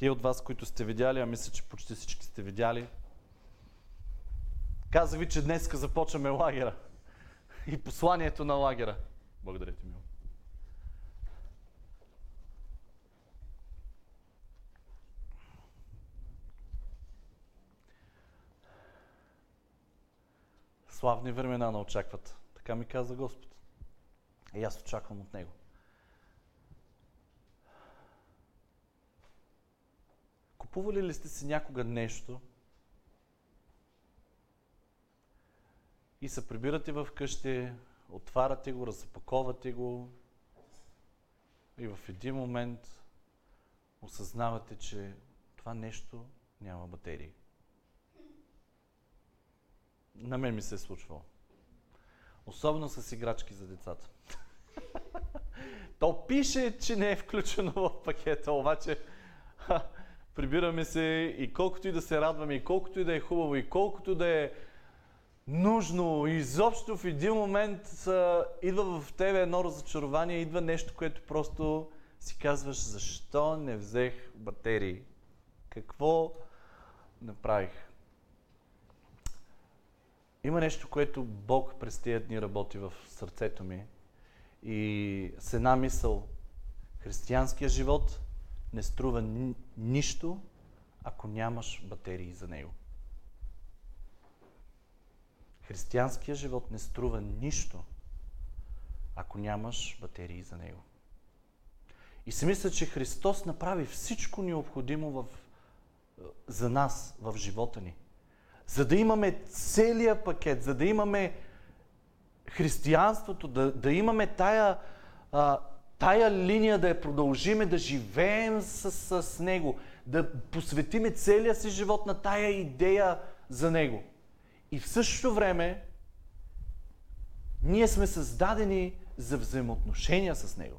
Тие от вас, които сте видяли, а мисля, че почти всички сте видяли, казах ви, че днес започваме лагера и посланието на лагера. Благодаря ти, Мил. Славни времена на очакват. Така ми каза Господ. И аз очаквам от Него. Купували ли сте си някога нещо и се прибирате в къщи, отваряте го, разпаковате го и в един момент осъзнавате, че това нещо няма батерии. На мен ми се е случвало. Особено с играчки за децата. То пише, че не е включено в пакета, обаче прибираме се и колкото и да се радваме, и колкото и да е хубаво, и колкото да е нужно, изобщо в един момент а, идва в тебе едно разочарование, идва нещо, което просто си казваш, защо не взех батерии? Какво направих? Има нещо, което Бог през тия дни работи в сърцето ми. И с една мисъл, християнския живот не струва ни, нищо, ако нямаш батерии за него. Християнския живот не струва нищо, ако нямаш батерии за него. И си мисля, че Христос направи всичко необходимо в, за нас в живота ни за да имаме целия пакет, за да имаме християнството, да, да имаме тая, а, тая линия да я продължиме, да живеем с, с Него, да посветиме целия си живот на тая идея за Него. И в същото време ние сме създадени за взаимоотношения с Него.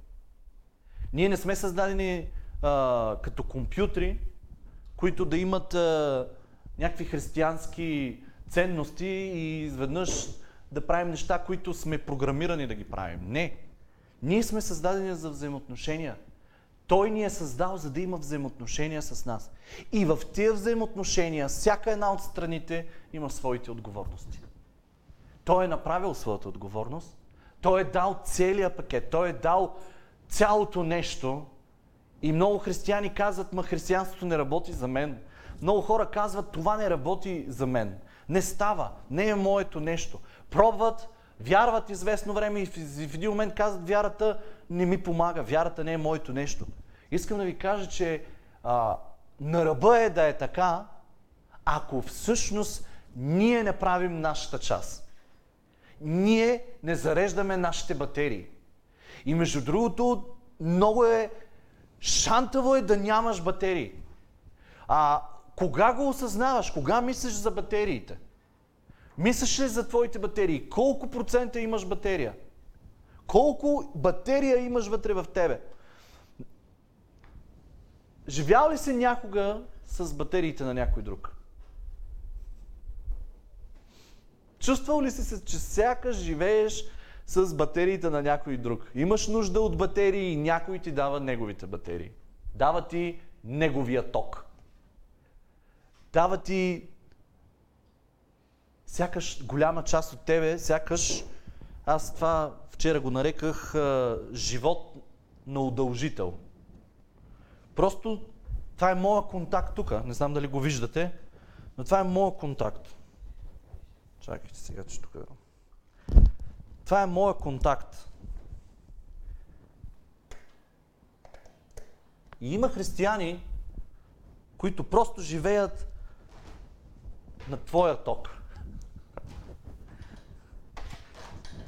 Ние не сме създадени а, като компютри, които да имат а, някакви християнски ценности и изведнъж да правим неща, които сме програмирани да ги правим. Не. Ние сме създадени за взаимоотношения. Той ни е създал, за да има взаимоотношения с нас. И в тези взаимоотношения, всяка една от страните има своите отговорности. Той е направил своята отговорност. Той е дал целия пакет. Той е дал цялото нещо. И много християни казват, ма християнството не работи за мен. Много хора казват, това не работи за мен. Не става, не е моето нещо. Пробват, вярват известно време и в един момент казват, вярата не ми помага, вярата не е моето нещо. Искам да ви кажа, че а, на ръба е да е така, ако всъщност ние не правим нашата част. Ние не зареждаме нашите батерии. И между другото, много е шантаво е да нямаш батерии. А кога го осъзнаваш? Кога мислиш за батериите? Мислиш ли за твоите батерии? Колко процента имаш батерия? Колко батерия имаш вътре в тебе? Живял ли си някога с батериите на някой друг? Чувствал ли си се, че сякаш живееш с батериите на някой друг? Имаш нужда от батерии и някой ти дава неговите батерии. Дава ти неговия ток дава ти сякаш голяма част от тебе, сякаш аз това вчера го нареках а, живот на удължител. Просто това е моя контакт тук. Не знам дали го виждате, но това е моя контакт. Чакайте сега, че тук. Това е моя контакт. И има християни, които просто живеят на твоя ток.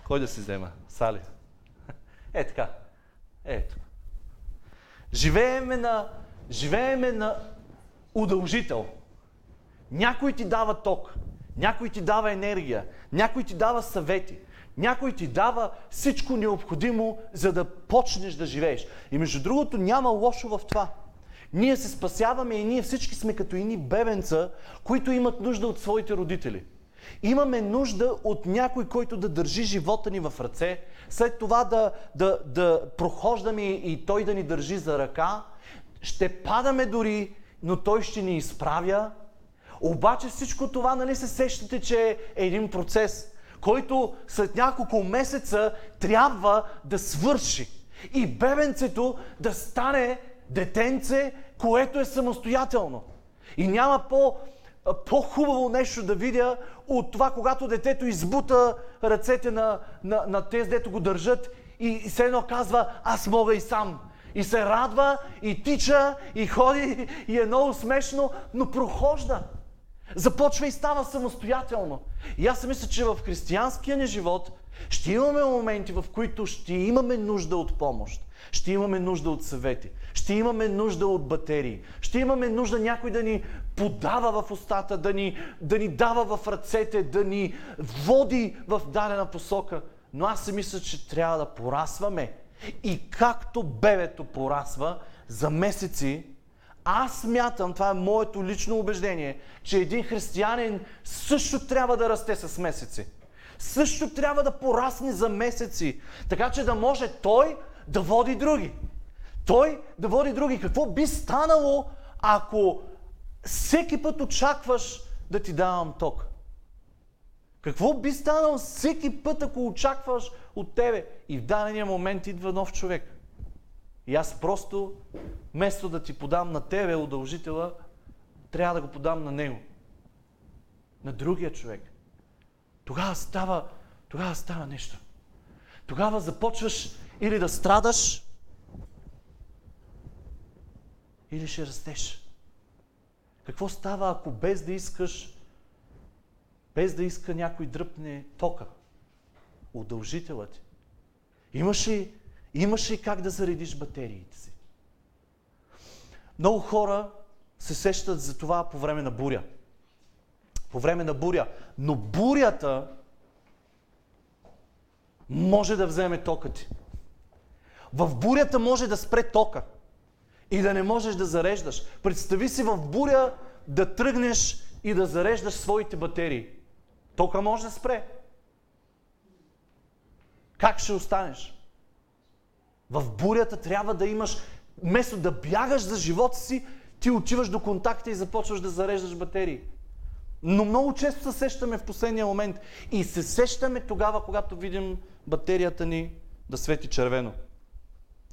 Кой да си взема? Сали. Е така. Ето. Живееме на, живееме на удължител. Някой ти дава ток, някой ти дава енергия, някой ти дава съвети, някой ти дава всичко необходимо, за да почнеш да живееш. И между другото няма лошо в това. Ние се спасяваме и ние всички сме като ини бебенца, които имат нужда от своите родители. Имаме нужда от някой, който да държи живота ни в ръце, след това да, да, да прохождаме и той да ни държи за ръка. Ще падаме дори но Той ще ни изправя. Обаче всичко това, нали се сещате, че е един процес, който след няколко месеца трябва да свърши. И бебенцето да стане детенце, което е самостоятелно. И няма по, по-хубаво нещо да видя от това, когато детето избута ръцете на, на, на тези, дето го държат и, и се едно казва, аз мога и сам. И се радва, и тича, и ходи, и е много смешно, но прохожда. Започва и става самостоятелно. И аз мисля, че в християнския ни живот ще имаме моменти, в които ще имаме нужда от помощ. Ще имаме нужда от съвети. Ще имаме нужда от батерии. Ще имаме нужда някой да ни подава в устата, да ни, да ни дава в ръцете, да ни води в дадена посока. Но аз се мисля, че трябва да порасваме. И както бебето порасва за месеци, аз мятам, това е моето лично убеждение, че един християнин също трябва да расте с месеци. Също трябва да порасне за месеци, така че да може той да води други. Той да води други. Какво би станало, ако всеки път очакваш да ти давам ток? Какво би станало всеки път, ако очакваш от тебе? И в дадения момент идва нов човек. И аз просто, вместо да ти подам на тебе удължителя, трябва да го подам на него. На другия човек. Тогава става, тогава става нещо. Тогава започваш или да страдаш, или ще растеш. Какво става, ако без да искаш, без да иска някой дръпне тока, удължителът ти? Имаш ли, имаш ли как да заредиш батериите си? Много хора се сещат за това по време на буря. По време на буря. Но бурята може да вземе тока ти. В бурята може да спре тока и да не можеш да зареждаш. Представи си в буря да тръгнеш и да зареждаш своите батерии. Тока може да спре. Как ще останеш? В бурята трябва да имаш, вместо да бягаш за живота си, ти отиваш до контакта и започваш да зареждаш батерии. Но много често се сещаме в последния момент и се сещаме тогава, когато видим батерията ни да свети червено.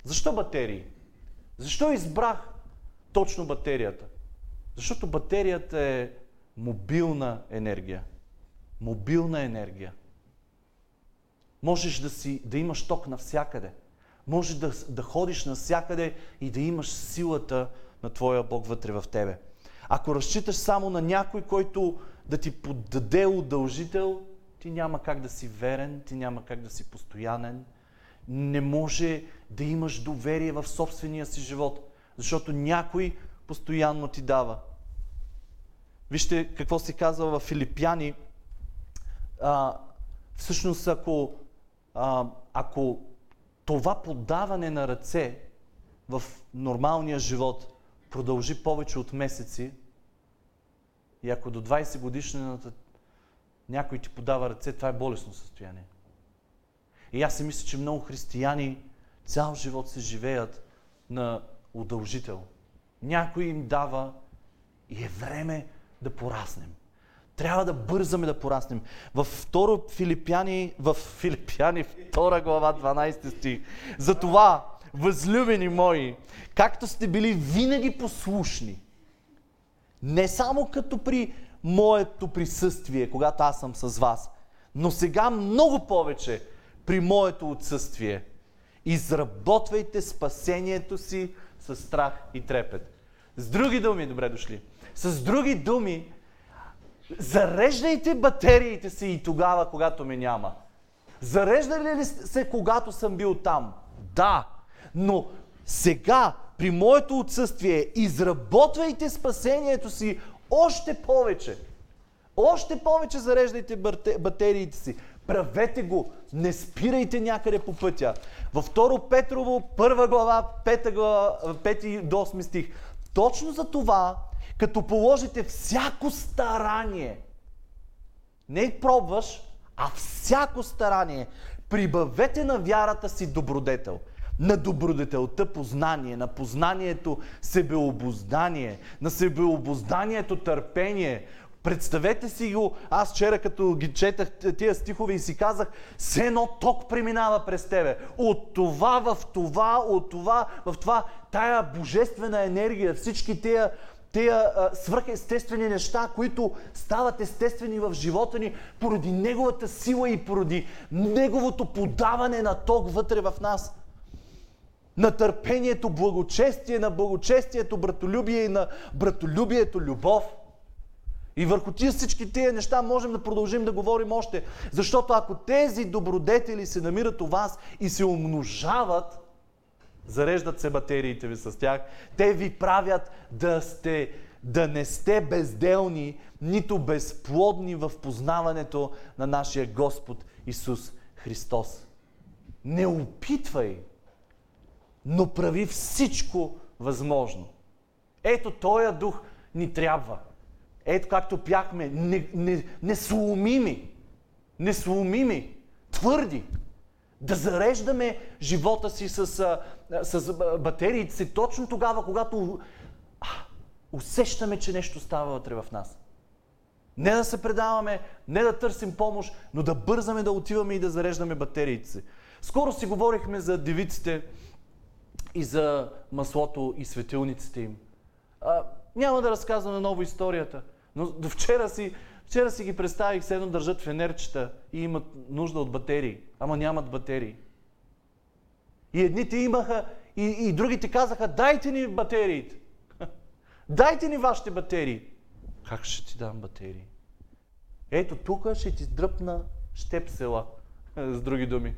Защо батерии? Защо избрах точно батерията? Защото батерията е мобилна енергия. Мобилна енергия. Можеш да, си, да имаш ток навсякъде. Можеш да, да ходиш навсякъде и да имаш силата на Твоя Бог вътре в тебе. Ако разчиташ само на някой, който да ти подаде удължител, ти няма как да си верен, ти няма как да си постоянен. Не може да имаш доверие в собствения си живот, защото някой постоянно ти дава. Вижте какво се казва в Филипяни. А, всъщност, ако, а, ако това подаване на ръце в нормалния живот продължи повече от месеци, и ако до 20 годишнината някой ти подава ръце, това е болесно състояние. И аз си мисля, че много християни цял живот се живеят на удължител. Някой им дава и е време да пораснем. Трябва да бързаме да пораснем. В второ Филипяни, в Филипяни, втора глава, 12 стих. Затова, възлюбени мои, както сте били винаги послушни, не само като при моето присъствие, когато аз съм с вас, но сега много повече при моето отсъствие. Изработвайте спасението си с страх и трепет. С други думи, добре дошли. С други думи, зареждайте батериите си и тогава, когато ме няма. Зареждали ли се, когато съм бил там? Да. Но сега, при моето отсъствие, изработвайте спасението си още повече. Още повече зареждайте батериите си. Правете го. Не спирайте някъде по пътя. Във 2 Петрово, първа глава, 5, глава, 5 до 8 стих. Точно за това, като положите всяко старание, не пробваш, а всяко старание, прибавете на вярата си добродетел. на добродетелта познание, на познанието себеобоздание, на себеобозданието търпение. Представете си го, аз вчера като ги четах тия стихове и си казах, все едно ток преминава през тебе. От това в това, от това в това, тая божествена енергия, всички тия тези свръхестествени неща, които стават естествени в живота ни поради Неговата сила и поради Неговото подаване на ток вътре в нас. На търпението, благочестие, на благочестието, братолюбие и на братолюбието, любов. И върху тия всички тия неща можем да продължим да говорим още. Защото ако тези добродетели се намират у вас и се умножават, Зареждат се батериите ви с тях. Те ви правят да, сте, да не сте безделни, нито безплодни в познаването на нашия Господ Исус Христос. Не опитвай, но прави всичко възможно. Ето, този дух ни трябва. Ето както пяхме, не, не, не сломими, не сломими, твърди, да зареждаме живота си с, с батериите си точно тогава, когато а, усещаме, че нещо става вътре в нас. Не да се предаваме, не да търсим помощ, но да бързаме да отиваме и да зареждаме батериите си. Скоро си говорихме за девиците и за маслото и светилниците им. А, няма да разказвам ново историята, но до вчера си Вчера си ги представих, се едно държат фенерчета и имат нужда от батерии, ама нямат батерии. И едните имаха, и, и другите казаха, дайте ни батериите. Дайте ни вашите батерии. Как ще ти дам батерии? Ето тук ще ти дръпна щепсела, с други думи.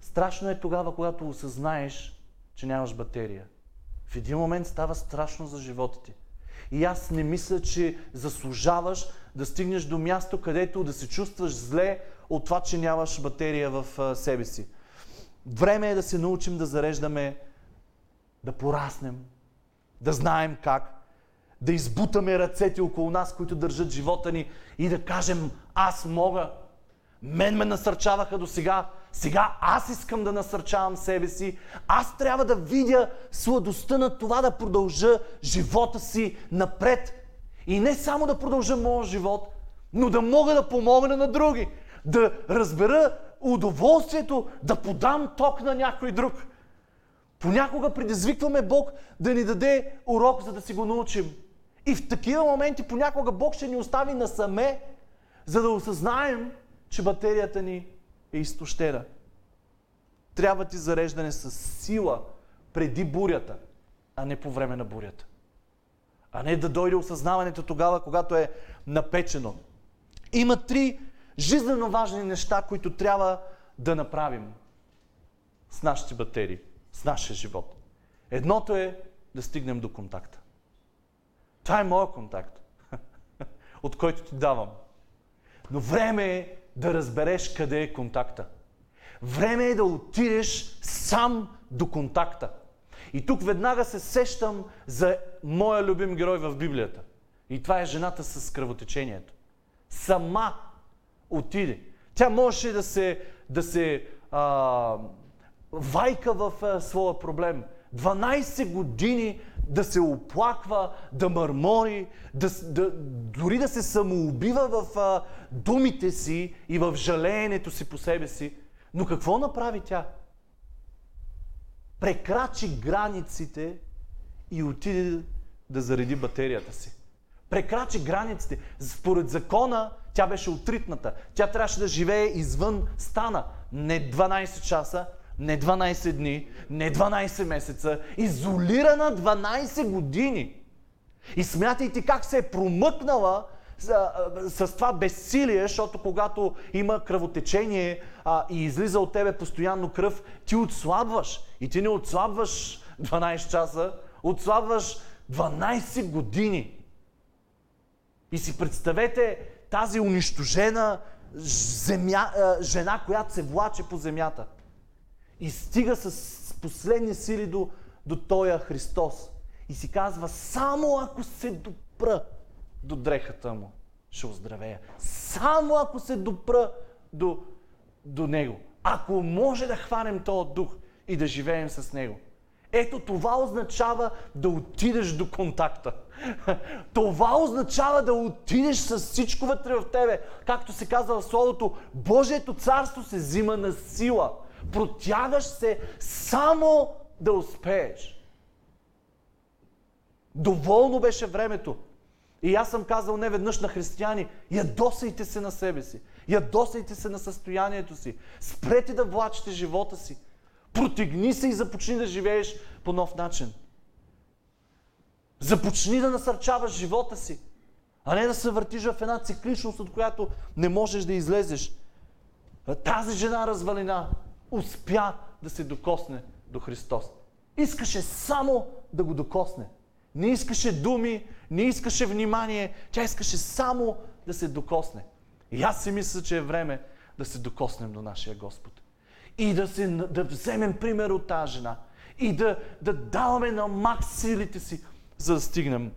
Страшно е тогава, когато осъзнаеш, че нямаш батерия. В един момент става страшно за живота ти. И аз не мисля, че заслужаваш да стигнеш до място, където да се чувстваш зле от това, че нямаш батерия в себе си. Време е да се научим да зареждаме, да пораснем, да знаем как, да избутаме ръцете около нас, които държат живота ни и да кажем, аз мога. Мен ме насърчаваха до сега, сега аз искам да насърчавам себе си. Аз трябва да видя сладостта на това да продължа живота си напред. И не само да продължа моя живот, но да мога да помогна на други. Да разбера удоволствието да подам ток на някой друг. Понякога предизвикваме Бог да ни даде урок, за да си го научим. И в такива моменти понякога Бог ще ни остави насаме, за да осъзнаем, че батерията ни е изтощена. Трябва ти зареждане с сила преди бурята, а не по време на бурята. А не да дойде осъзнаването тогава, когато е напечено. Има три жизненно важни неща, които трябва да направим с нашите батерии, с нашия живот. Едното е да стигнем до контакта. Това е моят контакт, от който ти давам. Но време е да разбереш къде е контакта. Време е да отидеш сам до контакта. И тук веднага се сещам за моя любим герой в Библията. И това е жената с кръвотечението. Сама отиде. Тя можеше да се, да се а, вайка в а, своя проблем. 12 години да се оплаква, да мърмори, да, да, дори да се самоубива в а, думите си и в жалеенето си по себе си. Но какво направи тя? Прекрачи границите и отиде да зареди батерията си. Прекрачи границите. Според закона тя беше отритната. Тя трябваше да живее извън стана. Не 12 часа, не 12 дни, не 12 месеца, изолирана 12 години. И смятайте как се е промъкнала с, с това безсилие, защото когато има кръвотечение а, и излиза от тебе постоянно кръв, ти отслабваш. И ти не отслабваш 12 часа, отслабваш 12 години. И си представете тази унищожена земя, жена, която се влаче по земята и стига с последни сили до, до Тоя Христос. И си казва, само ако се допра до дрехата му, ще оздравея. Само ако се допра до, до Него. Ако може да хванем този дух и да живеем с Него. Ето това означава да отидеш до контакта. Това означава да отидеш с всичко вътре в тебе. Както се казва в Словото, Божието царство се взима на сила. Протягаш се само да успееш. Доволно беше времето. И аз съм казал не веднъж на християни, ядосайте се на себе си. Ядосайте се на състоянието си. Спрете да влачите живота си. Протегни се и започни да живееш по нов начин. Започни да насърчаваш живота си, а не да се въртиш в една цикличност, от която не можеш да излезеш. Тази жена развалина успя да се докосне до Христос. Искаше само да го докосне. Не искаше думи, не искаше внимание, тя искаше само да се докосне. И аз си мисля, че е време да се докоснем до нашия Господ. И да, се, да вземем пример от тази жена. И да, да даваме на макс силите си, за да стигнем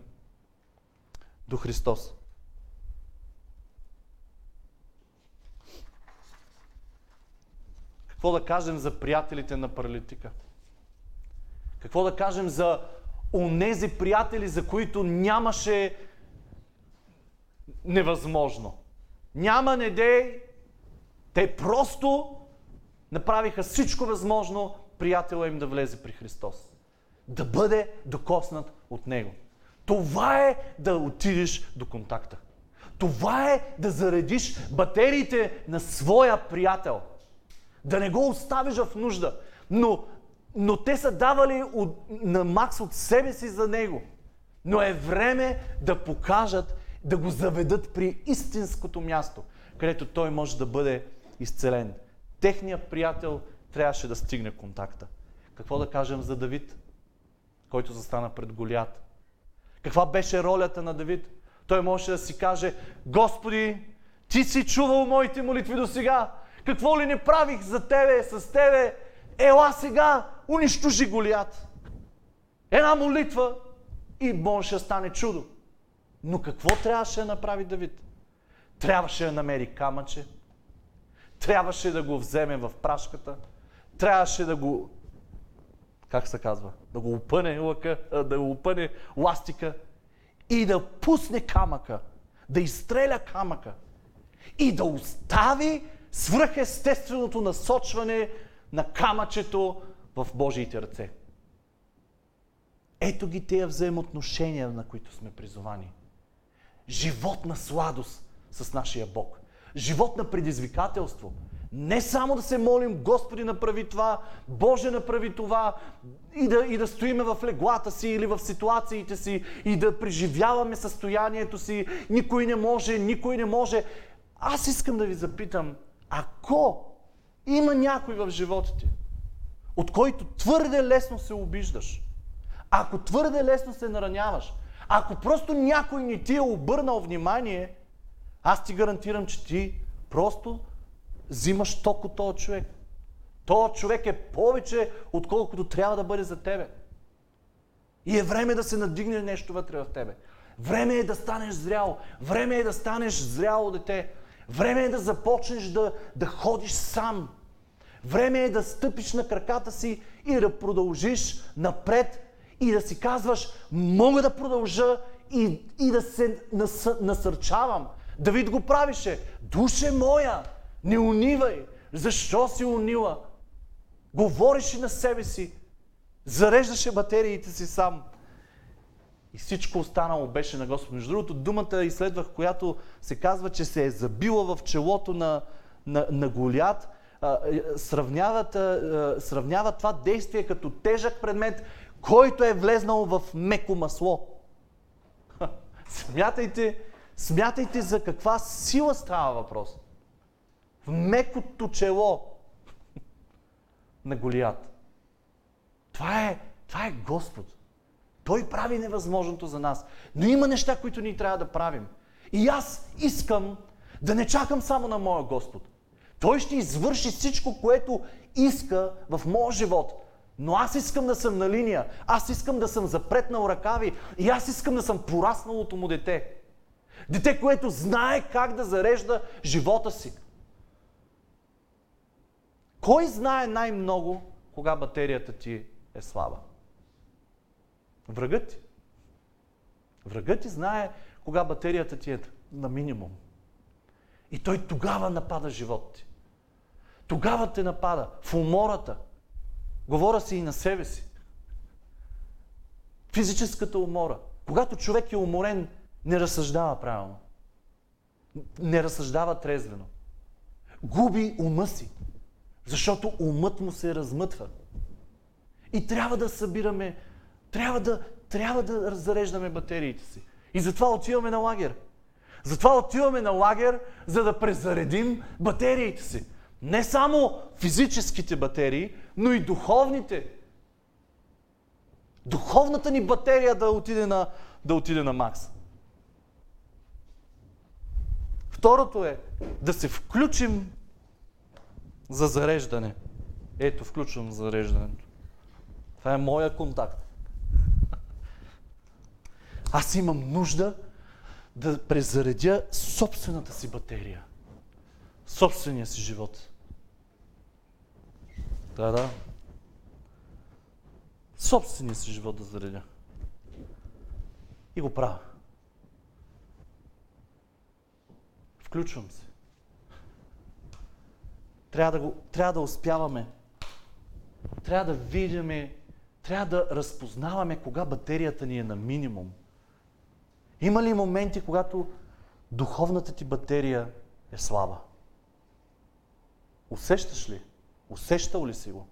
до Христос. Какво да кажем за приятелите на паралитика? Какво да кажем за онези приятели, за които нямаше невъзможно? Няма недей. Те просто направиха всичко възможно приятела им да влезе при Христос. Да бъде докоснат от Него. Това е да отидеш до контакта. Това е да заредиш батериите на своя приятел. Да не го оставиш в нужда. Но, но те са давали от, на Макс от себе си за него. Но е време да покажат, да го заведат при истинското място, където той може да бъде изцелен. Техният приятел трябваше да стигне контакта. Какво да кажем за Давид, който застана пред Голият? Каква беше ролята на Давид? Той можеше да си каже, Господи, ти си чувал моите молитви до сега. Какво ли не правих за тебе, с тебе? Ела сега, унищожи Голият. Една молитва и може да стане чудо. Но какво трябваше да направи Давид? Трябваше да намери камъче, трябваше да го вземе в прашката, трябваше да го, как се казва, да го опъне лъка, да го опъне ластика и да пусне камъка, да изстреля камъка и да остави свръхестественото насочване на камъчето в Божиите ръце. Ето ги тези взаимоотношения, на които сме призовани. Живот на сладост с нашия Бог. Живот на предизвикателство. Не само да се молим, Господи направи това, Боже направи това, и да, и да стоиме в леглата си или в ситуациите си, и да преживяваме състоянието си. Никой не може, никой не може. Аз искам да ви запитам, ако има някой в живота ти, от който твърде лесно се обиждаш, ако твърде лесно се нараняваш, ако просто някой не ти е обърнал внимание, аз ти гарантирам, че ти просто взимаш ток от този човек. Този човек е повече, отколкото трябва да бъде за тебе. И е време да се надигне нещо вътре в тебе. Време е да станеш зрял. Време е да станеш зряло дете. Време е да започнеш да, да ходиш сам. Време е да стъпиш на краката си и да продължиш напред и да си казваш, мога да продължа и, и да се нас, насърчавам. Давид го правише. Душе моя, не унивай. Защо си унила? Говореше на себе си. Зареждаше батериите си сам. И всичко останало беше на Господ. Между другото, думата изследвах, която се казва, че се е забила в челото на, на, на Голят, сравняват, сравняват това действие като тежък предмет, който е влезнал в меко масло. Смятайте, смятайте за каква сила става въпрос. В мекото чело на Голият. Това е, това е Господ. Той прави невъзможното за нас. Но има неща, които ни трябва да правим. И аз искам да не чакам само на моя Господ. Той ще извърши всичко, което иска в моя живот. Но аз искам да съм на линия. Аз искам да съм запретнал ръкави. И аз искам да съм порасналото му дете. Дете, което знае как да зарежда живота си. Кой знае най-много, кога батерията ти е слаба? Врагът ти. Врагът ти знае кога батерията ти е на минимум. И той тогава напада живота ти. Тогава те напада в умората. Говоря си и на себе си. Физическата умора. Когато човек е уморен, не разсъждава правилно. Не разсъждава трезвено. Губи ума си. Защото умът му се размътва. И трябва да събираме, трябва да, трябва да зареждаме батериите си. И затова отиваме на лагер. Затова отиваме на лагер, за да презаредим батериите си. Не само физическите батерии, но и духовните. Духовната ни батерия да отиде на, да отиде на макс. Второто е да се включим за зареждане. Ето, включвам зареждането. Това е моя контакт. Аз имам нужда да презаредя собствената си батерия. Собствения си живот. Да, да. Собствения си живот да заредя. И го правя. Включвам се. Трябва да, го, трябва да успяваме. Трябва да видиме, трябва да разпознаваме кога батерията ни е на минимум. Има ли моменти, когато духовната ти батерия е слаба? Усещаш ли? Усещал ли си го?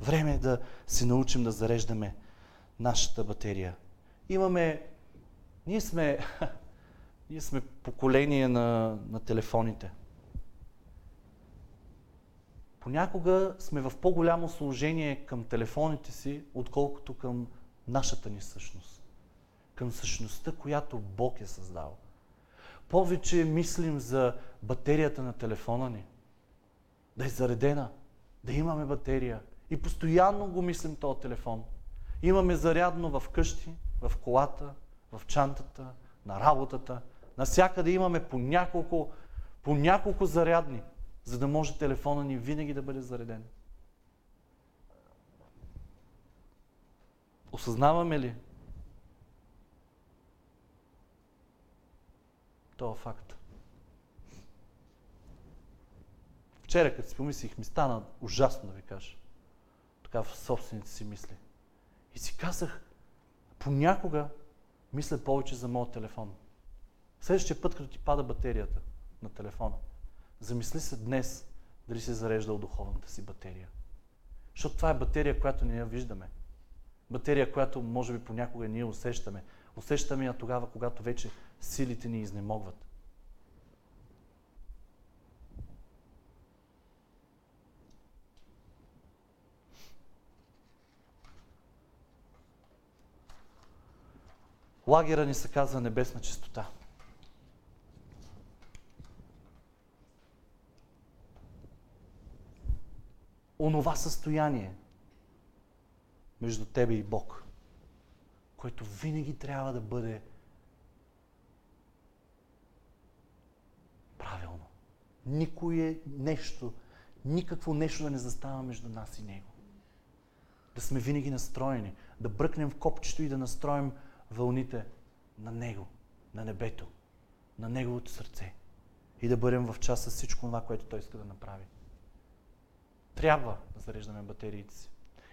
Време е да се научим да зареждаме нашата батерия. Имаме... Ние сме... Ние сме поколение на, на телефоните. Понякога сме в по-голямо служение към телефоните си, отколкото към нашата ни същност. Към същността, която Бог е създал. Повече мислим за батерията на телефона ни. Да е заредена, да имаме батерия. И постоянно го мислим този телефон. Имаме зарядно в къщи, в колата, в чантата, на работата. Насякъде имаме по няколко, по няколко зарядни за да може телефона ни винаги да бъде зареден. Осъзнаваме ли Това факт? Вчера, като си помислих, ми стана ужасно да ви кажа. Така в собствените си мисли. И си казах, понякога мисля повече за моят телефон. Следващия път, като ти пада батерията на телефона, Замисли се днес дали си зареждал духовната си батерия. Защото това е батерия, която ние виждаме. Батерия, която може би понякога ние усещаме. Усещаме я тогава, когато вече силите ни изнемогват. Лагера ни се казва небесна чистота. онова състояние между тебе и Бог, което винаги трябва да бъде правилно. Никое нещо, никакво нещо да не застава между нас и Него. Да сме винаги настроени, да бръкнем в копчето и да настроим вълните на Него, на небето, на Неговото сърце. И да бъдем в час с всичко това, което Той иска да направи. Трябва да зареждаме батериите си.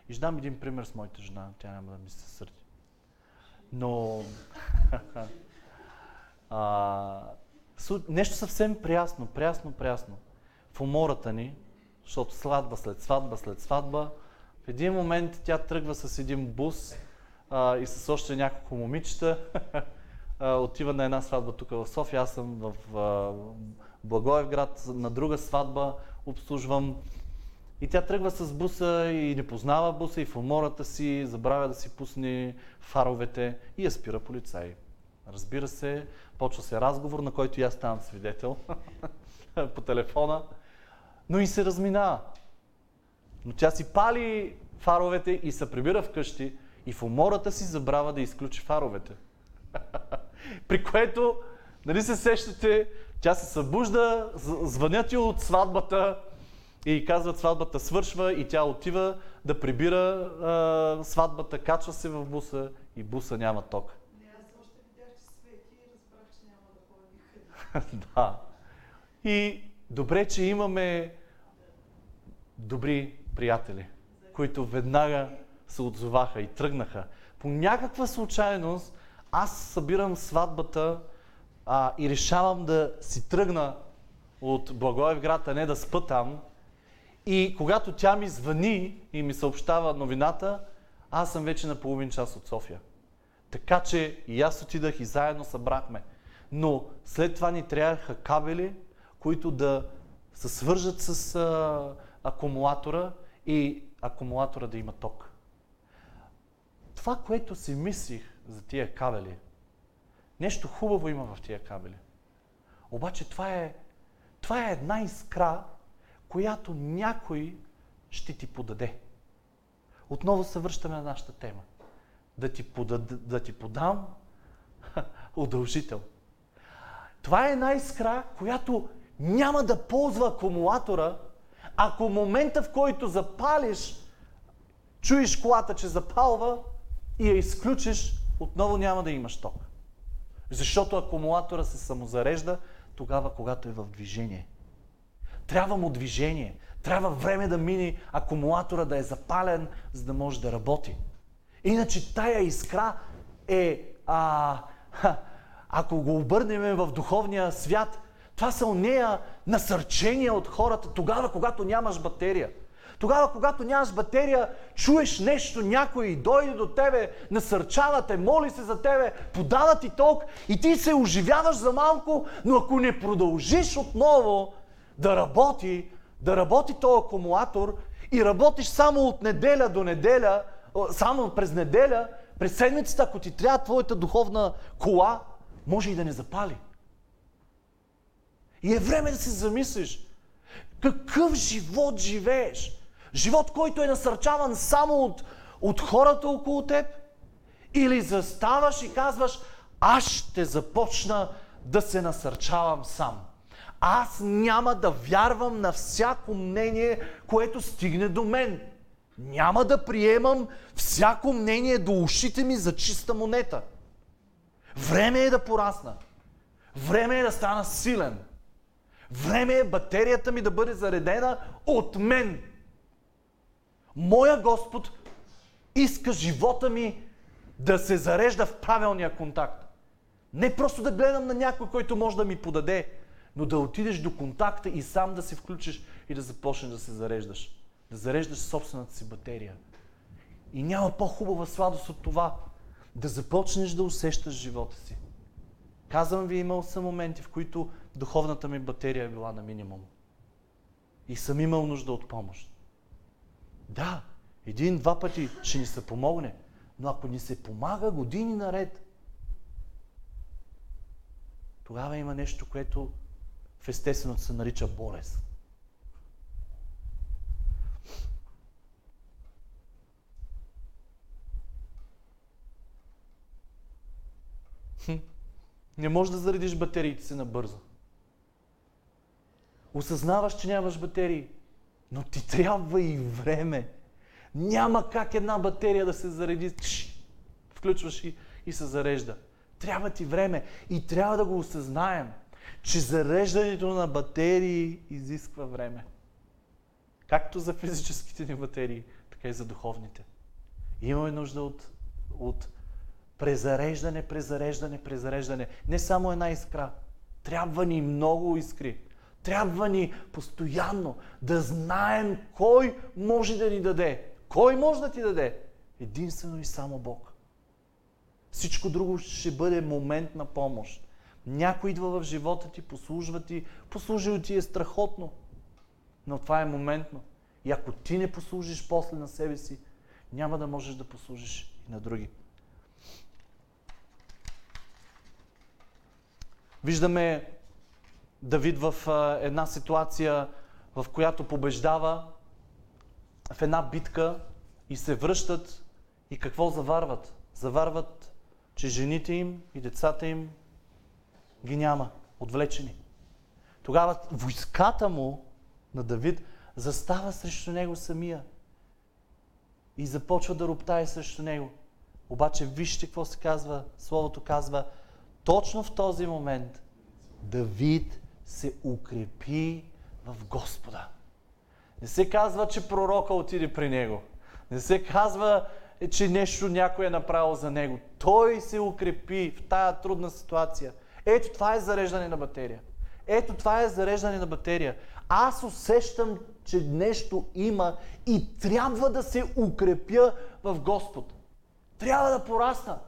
И ще дам един пример с моята жена. Тя няма да ми се сърди. Но... а, нещо съвсем прясно, прясно, прясно. В умората ни, защото сватба след сватба след сватба, в един момент тя тръгва с един бус а, и с още няколко момичета. отива на една сватба тук в София. Аз съм в а, Благоевград на друга сватба, обслужвам. И тя тръгва с буса и не познава буса и в умората си забравя да си пусне фаровете и я спира полицай. Разбира се, почва се разговор, на който и аз ставам свидетел по телефона, но и се разминава. Но тя си пали фаровете и се прибира вкъщи и в умората си забравя да изключи фаровете. При което, нали се сещате, тя се събужда, звънят и от сватбата, и казват сватбата свършва и тя отива да прибира а, сватбата, качва се в буса и буса няма ток. Не, аз още видях, че свети и разбрах, че няма да ходя никъде. да. И добре, че имаме добри приятели, които веднага се отзоваха и тръгнаха. По някаква случайност аз събирам сватбата а, и решавам да си тръгна от Благоевград, а не да спа там. И когато тя ми звъни и ми съобщава новината, аз съм вече на половин час от София. Така че и аз отидах и заедно събрахме. Но след това ни трябваха кабели, които да се свържат с а, акумулатора и акумулатора да има ток. Това, което си мислих за тия кабели, нещо хубаво има в тия кабели. Обаче това е, това е една искра, която някой ще ти подаде. Отново се връщаме на нашата тема. Да ти, подад, да ти подам удължител. Това е една искра, която няма да ползва акумулатора, ако момента в който запалиш, чуеш колата, че запалва и я изключиш, отново няма да имаш ток. Защото акумулатора се самозарежда тогава, когато е в движение. Трябва му движение. Трябва време да мине акумулатора да е запален, за да може да работи. Иначе тая искра е, а, ако го обърнем в духовния свят, това са онея насърчения от хората тогава, когато нямаш батерия. Тогава, когато нямаш батерия, чуеш нещо, някой дойде до тебе, насърчава те, моли се за тебе, подава ти ток и ти се оживяваш за малко, но ако не продължиш отново да работи, да работи този акумулатор и работиш само от неделя до неделя, само през неделя, през седмицата, ако ти трябва твоята духовна кола, може и да не запали. И е време да се замислиш. Какъв живот живееш? Живот, който е насърчаван само от, от хората около теб? Или заставаш и казваш, аз ще започна да се насърчавам сам. Аз няма да вярвам на всяко мнение, което стигне до мен. Няма да приемам всяко мнение до ушите ми за чиста монета. Време е да порасна. Време е да стана силен. Време е батерията ми да бъде заредена от мен. Моя Господ иска живота ми да се зарежда в правилния контакт. Не просто да гледам на някой, който може да ми подаде, но да отидеш до контакта и сам да се включиш и да започнеш да се зареждаш. Да зареждаш собствената си батерия. И няма по-хубава сладост от това да започнеш да усещаш живота си. Казвам ви, имал съм моменти, в които духовната ми батерия е била на минимум. И съм имал нужда от помощ. Да, един-два пъти ще ни се помогне, но ако ни се помага години наред, тогава има нещо, което в естественото се нарича болест. Не можеш да заредиш батериите си набързо. Осъзнаваш, че нямаш батерии, но ти трябва и време. Няма как една батерия да се зареди. Включваш и, и се зарежда. Трябва ти време. И трябва да го осъзнаем, че зареждането на батерии изисква време. Както за физическите ни батерии, така и за духовните. Имаме нужда от, от презареждане, презареждане, презареждане. Не само една искра. Трябва ни много искри. Трябва ни постоянно да знаем кой може да ни даде. Кой може да ти даде? Единствено и само Бог. Всичко друго ще бъде момент на помощ. Някой идва в живота ти, послужва ти, послужил ти е страхотно. Но това е моментно. И ако ти не послужиш после на себе си, няма да можеш да послужиш и на други. Виждаме Давид в една ситуация, в която побеждава в една битка и се връщат и какво заварват? Заварват, че жените им и децата им ги няма, отвлечени. Тогава войската му на Давид застава срещу него самия и започва да роптае срещу него. Обаче вижте какво се казва, Словото казва, точно в този момент Давид се укрепи в Господа. Не се казва, че пророка отиде при него. Не се казва, че нещо някой е направил за него. Той се укрепи в тая трудна ситуация. Ето това е зареждане на батерия. Ето това е зареждане на батерия. Аз усещам, че нещо има и трябва да се укрепя в Господ. Трябва да порасна.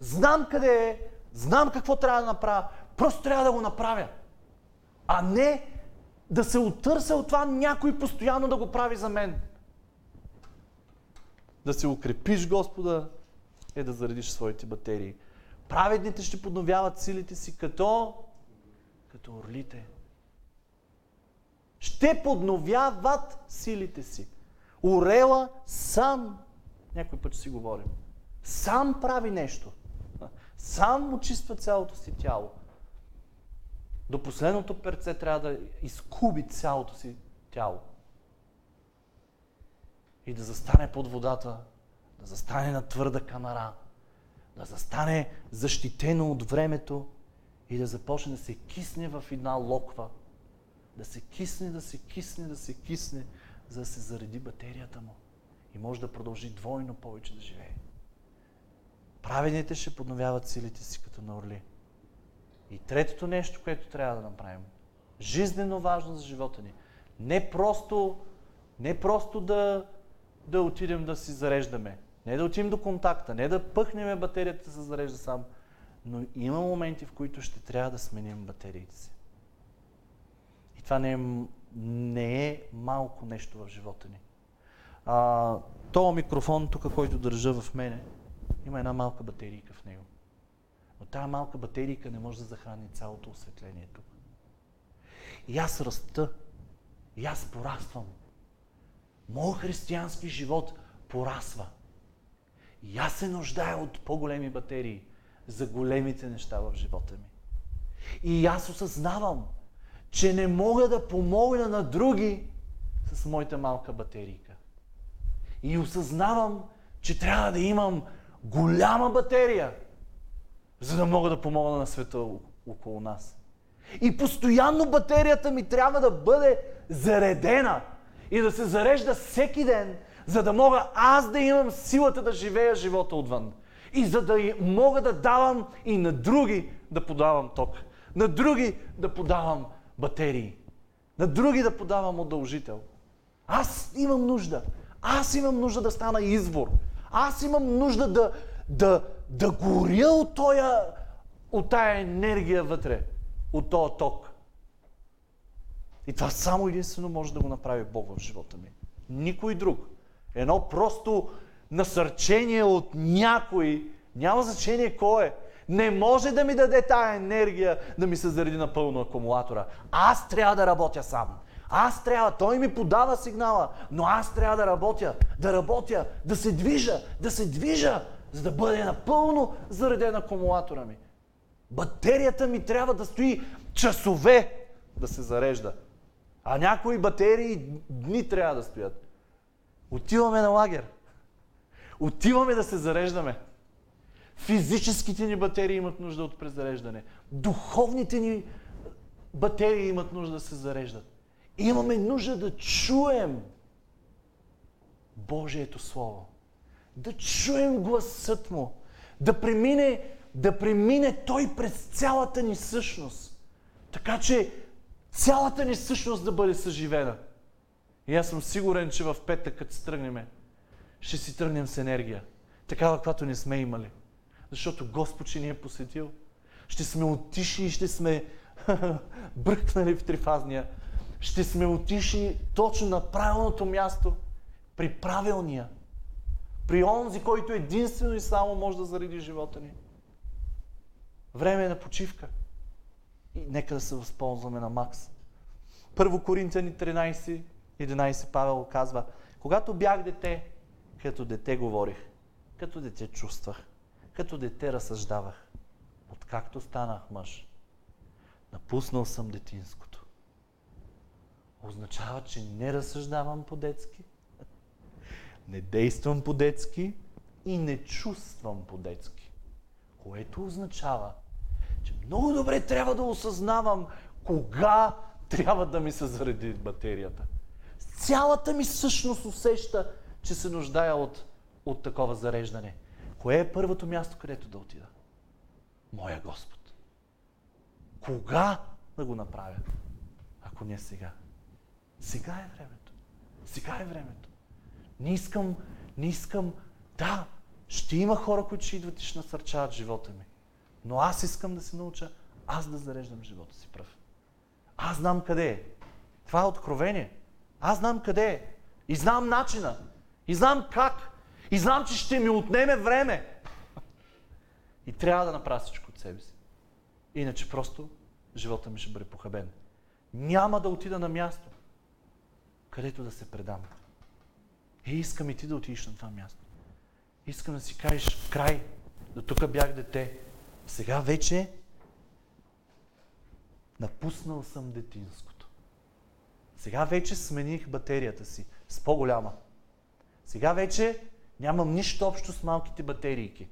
Знам къде е, знам какво трябва да направя, просто трябва да го направя. А не да се отърся от това някой постоянно да го прави за мен. Да се укрепиш Господа е да заредиш своите батерии. Праведните ще подновяват силите си като, като орлите. Ще подновяват силите си. Орела сам, някой път си говорим, сам прави нещо. Сам очиства цялото си тяло. До последното перце трябва да изкуби цялото си тяло. И да застане под водата, да застане на твърда канара, да застане защитено от времето и да започне да се кисне в една локва. Да се кисне, да се кисне, да се кисне, за да се зареди батерията му. И може да продължи двойно повече да живее. Праведните ще подновяват силите си като на орли. И третото нещо, което трябва да направим, жизнено важно за живота ни, не просто, не просто да, да отидем да си зареждаме, не да отидем до контакта, не да пъхнем батерията да се зарежда сам, но има моменти, в които ще трябва да сменим батериите си. И това не е, не е малко нещо в живота ни. А, то микрофон, тук, който държа в мене, има една малка батерийка в него. Но тази малка батерийка не може да захрани цялото осветление тук. И аз раста. И аз пораствам. Моят християнски живот порасва. И аз се нуждая от по-големи батерии за големите неща в живота ми. И аз осъзнавам, че не мога да помогна на други с моята малка батерийка. И осъзнавам, че трябва да имам голяма батерия, за да мога да помогна на света около нас. И постоянно батерията ми трябва да бъде заредена и да се зарежда всеки ден, за да мога аз да имам силата да живея живота отвън. И за да мога да давам и на други да подавам ток. На други да подавам батерии. На други да подавам удължител. Аз имам нужда. Аз имам нужда да стана извор. Аз имам нужда да, да, да горя от, тоя, от тая енергия вътре, от този ток. И това само единствено може да го направи Бог в живота ми. Никой друг. Едно просто насърчение от някой, няма значение кой е, не може да ми даде тая енергия да ми се зареди напълно акумулатора. Аз трябва да работя сам. Аз трябва, той ми подава сигнала, но аз трябва да работя, да работя, да се движа, да се движа, за да бъде напълно зареден акумулатора ми. Батерията ми трябва да стои часове да се зарежда. А някои батерии дни трябва да стоят. Отиваме на лагер. Отиваме да се зареждаме. Физическите ни батерии имат нужда от презареждане. Духовните ни батерии имат нужда да се зареждат. Имаме нужда да чуем Божието Слово. Да чуем гласът Му. Да премине, да премине Той през цялата ни същност. Така че цялата ни същност да бъде съживена. И аз съм сигурен, че в петък, като се тръгнем, ще си тръгнем с енергия. Такава, каквато не сме имали. Защото Господ ще ни е посетил. Ще сме отишли и ще сме бръкнали в трифазния ще сме отишли точно на правилното място, при правилния, при онзи, който единствено и само може да зареди живота ни. Време е на почивка. И нека да се възползваме на Макс. Първо Коринтияни 13, 11 Павел казва, когато бях дете, като дете говорих, като дете чувствах, като дете разсъждавах. Откакто станах мъж, напуснал съм детинското. означава, че не разсъждавам по-детски, не действам по-детски и не чувствам по-детски. Което означава, че много добре трябва да осъзнавам кога трябва да ми се зареди батерията. Цялата ми същност усеща, че се нуждая от, от такова зареждане. Кое е първото място, където да отида? Моя Господ. Кога да го направя? Ако не сега. Сега е времето. Сега е времето. Не искам, не искам, да, ще има хора, които ще идват и ще насърчават живота ми. Но аз искам да се науча аз да зареждам живота си пръв. Аз знам къде е. Това е откровение. Аз знам къде е. И знам начина. И знам как. И знам, че ще ми отнеме време. И трябва да направя всичко от себе си. Иначе просто живота ми ще бъде похабен. Няма да отида на място, където да се предам. И искам и ти да отидеш на това място. Искам да си кажеш край. До тук бях дете. Сега вече напуснал съм детинското. Сега вече смених батерията си с по-голяма. Сега вече нямам нищо общо с малките батерийки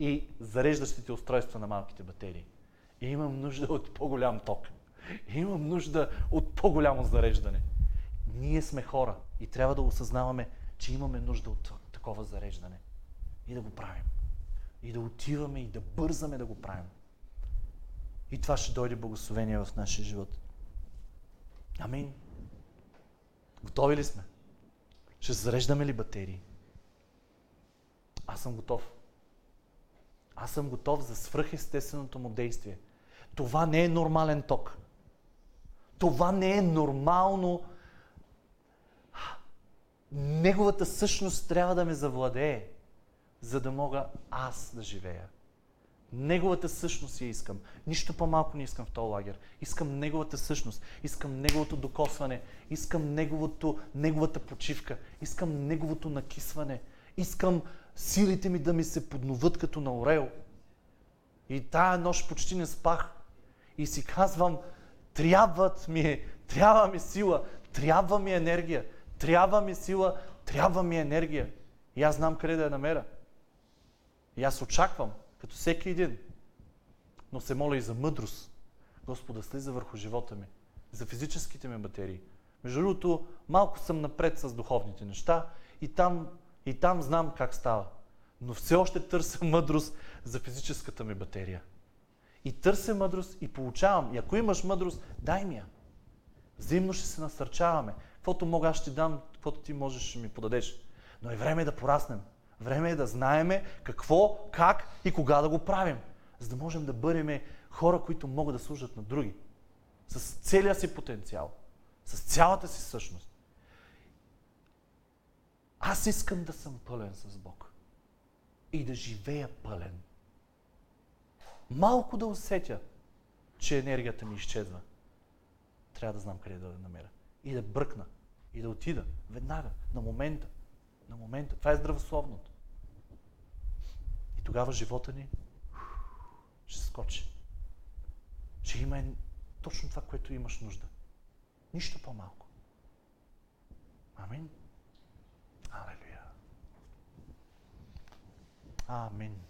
и зареждащите устройства на малките батерии. И имам нужда от по-голям ток. И имам нужда от по-голямо зареждане. Ние сме хора и трябва да осъзнаваме, че имаме нужда от такова зареждане. И да го правим. И да отиваме и да бързаме да го правим. И това ще дойде благословение в нашия живот. Амин. Готови ли сме? Ще зареждаме ли батерии? Аз съм готов. Аз съм готов за свръхестественото му действие. Това не е нормален ток. Това не е нормално. Неговата същност трябва да ме завладее, за да мога аз да живея. Неговата същност я искам. Нищо по-малко не искам в този лагер. Искам неговата същност. Искам неговото докосване. Искам неговото, неговата почивка. Искам неговото накисване. Искам силите ми да ми се подноват като на орел. И тая нощ почти не спах. И си казвам, трябват ми, е, трябва ми сила, трябва ми енергия, трябва ми сила, трябва ми енергия. И аз знам къде да я намеря. И аз очаквам, като всеки един. Но се моля и за мъдрост. Господа слиза върху живота ми. За физическите ми батерии. Между другото, малко съм напред с духовните неща и там и там знам как става. Но все още търся мъдрост за физическата ми батерия. И търся мъдрост и получавам. И ако имаш мъдрост, дай ми я. Взаимно ще се насърчаваме. Каквото мога, аз ще дам, каквото ти можеш, ще ми подадеш. Но е време да пораснем. Време е да знаеме какво, как и кога да го правим. За да можем да бъдем хора, които могат да служат на други. С целия си потенциал. С цялата си същност. Аз искам да съм пълен с Бог. И да живея пълен. Малко да усетя, че енергията ми изчезва. Трябва да знам къде да намеря. И да бръкна. И да отида. Веднага. На момента. На момента. Това е здравословното. И тогава живота ни ще скочи. Ще има точно това, което имаш нужда. Нищо по-малко. Амин. Алелуя. Амин.